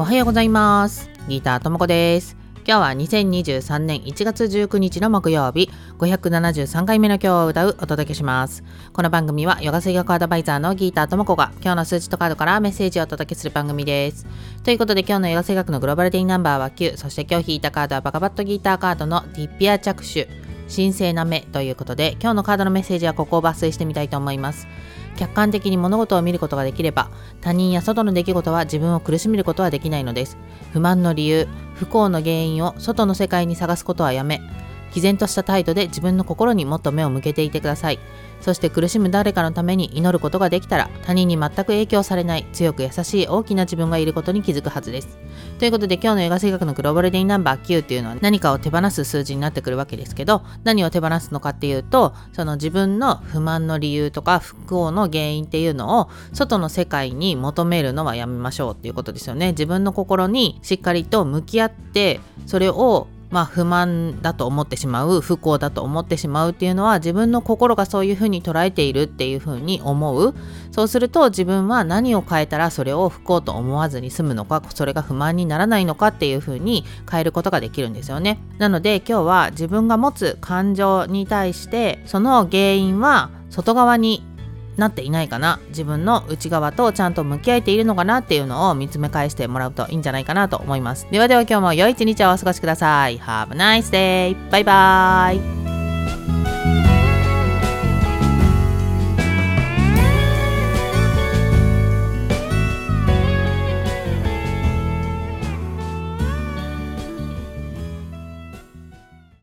おはようございます。ギーターともこです。今日は2023年1月19日の木曜日。573回目の今日を歌うお届けします。この番組はヨガ水学アドバイザーのギーターともこが今日の数字とカードからメッセージをお届けする番組です。ということで今日のヨガ水学のグローバルデイナンバーは9そして今日引いたカードはバカバットギーターカードのディッピア着手。神聖な目ということで今日のカードのメッセージはここを抜粋してみたいと思います。客観的に物事を見ることができれば他人や外の出来事は自分を苦しめることはできないのです。不満の理由不幸の原因を外の世界に探すことはやめ毅然とした態度で自分の心にもっと目を向けていてください。そして苦しむ誰かのために祈ることができたら他人に全く影響されない強く優しい大きな自分がいることに気づくはずです。ということで今日の映画性学のグローバルデイナンバー9っていうのは何かを手放す数字になってくるわけですけど何を手放すのかっていうとその自分の不満の理由とか不幸の原因っていうのを外の世界に求めるのはやめましょうっていうことですよね。自分の心にしっかりと向き合ってそれをまあ、不満だと思ってしまう不幸だと思ってしまうっていうのは自分の心がそういうふうに捉えているっていうふうに思う。そうすると自分は何を変えたらそれを不幸と思わずに済むのかそれが不満にならないのかっていうふうに変えることができるんですよね。なので今日は自分が持つ感情に対してその原因は外側になっていないかな自分の内側とちゃんと向き合えているのかなっていうのを見つめ返してもらうといいんじゃないかなと思います。ではでは今日も良い一日をお過ごしください。Have a nice day! バイバーイ。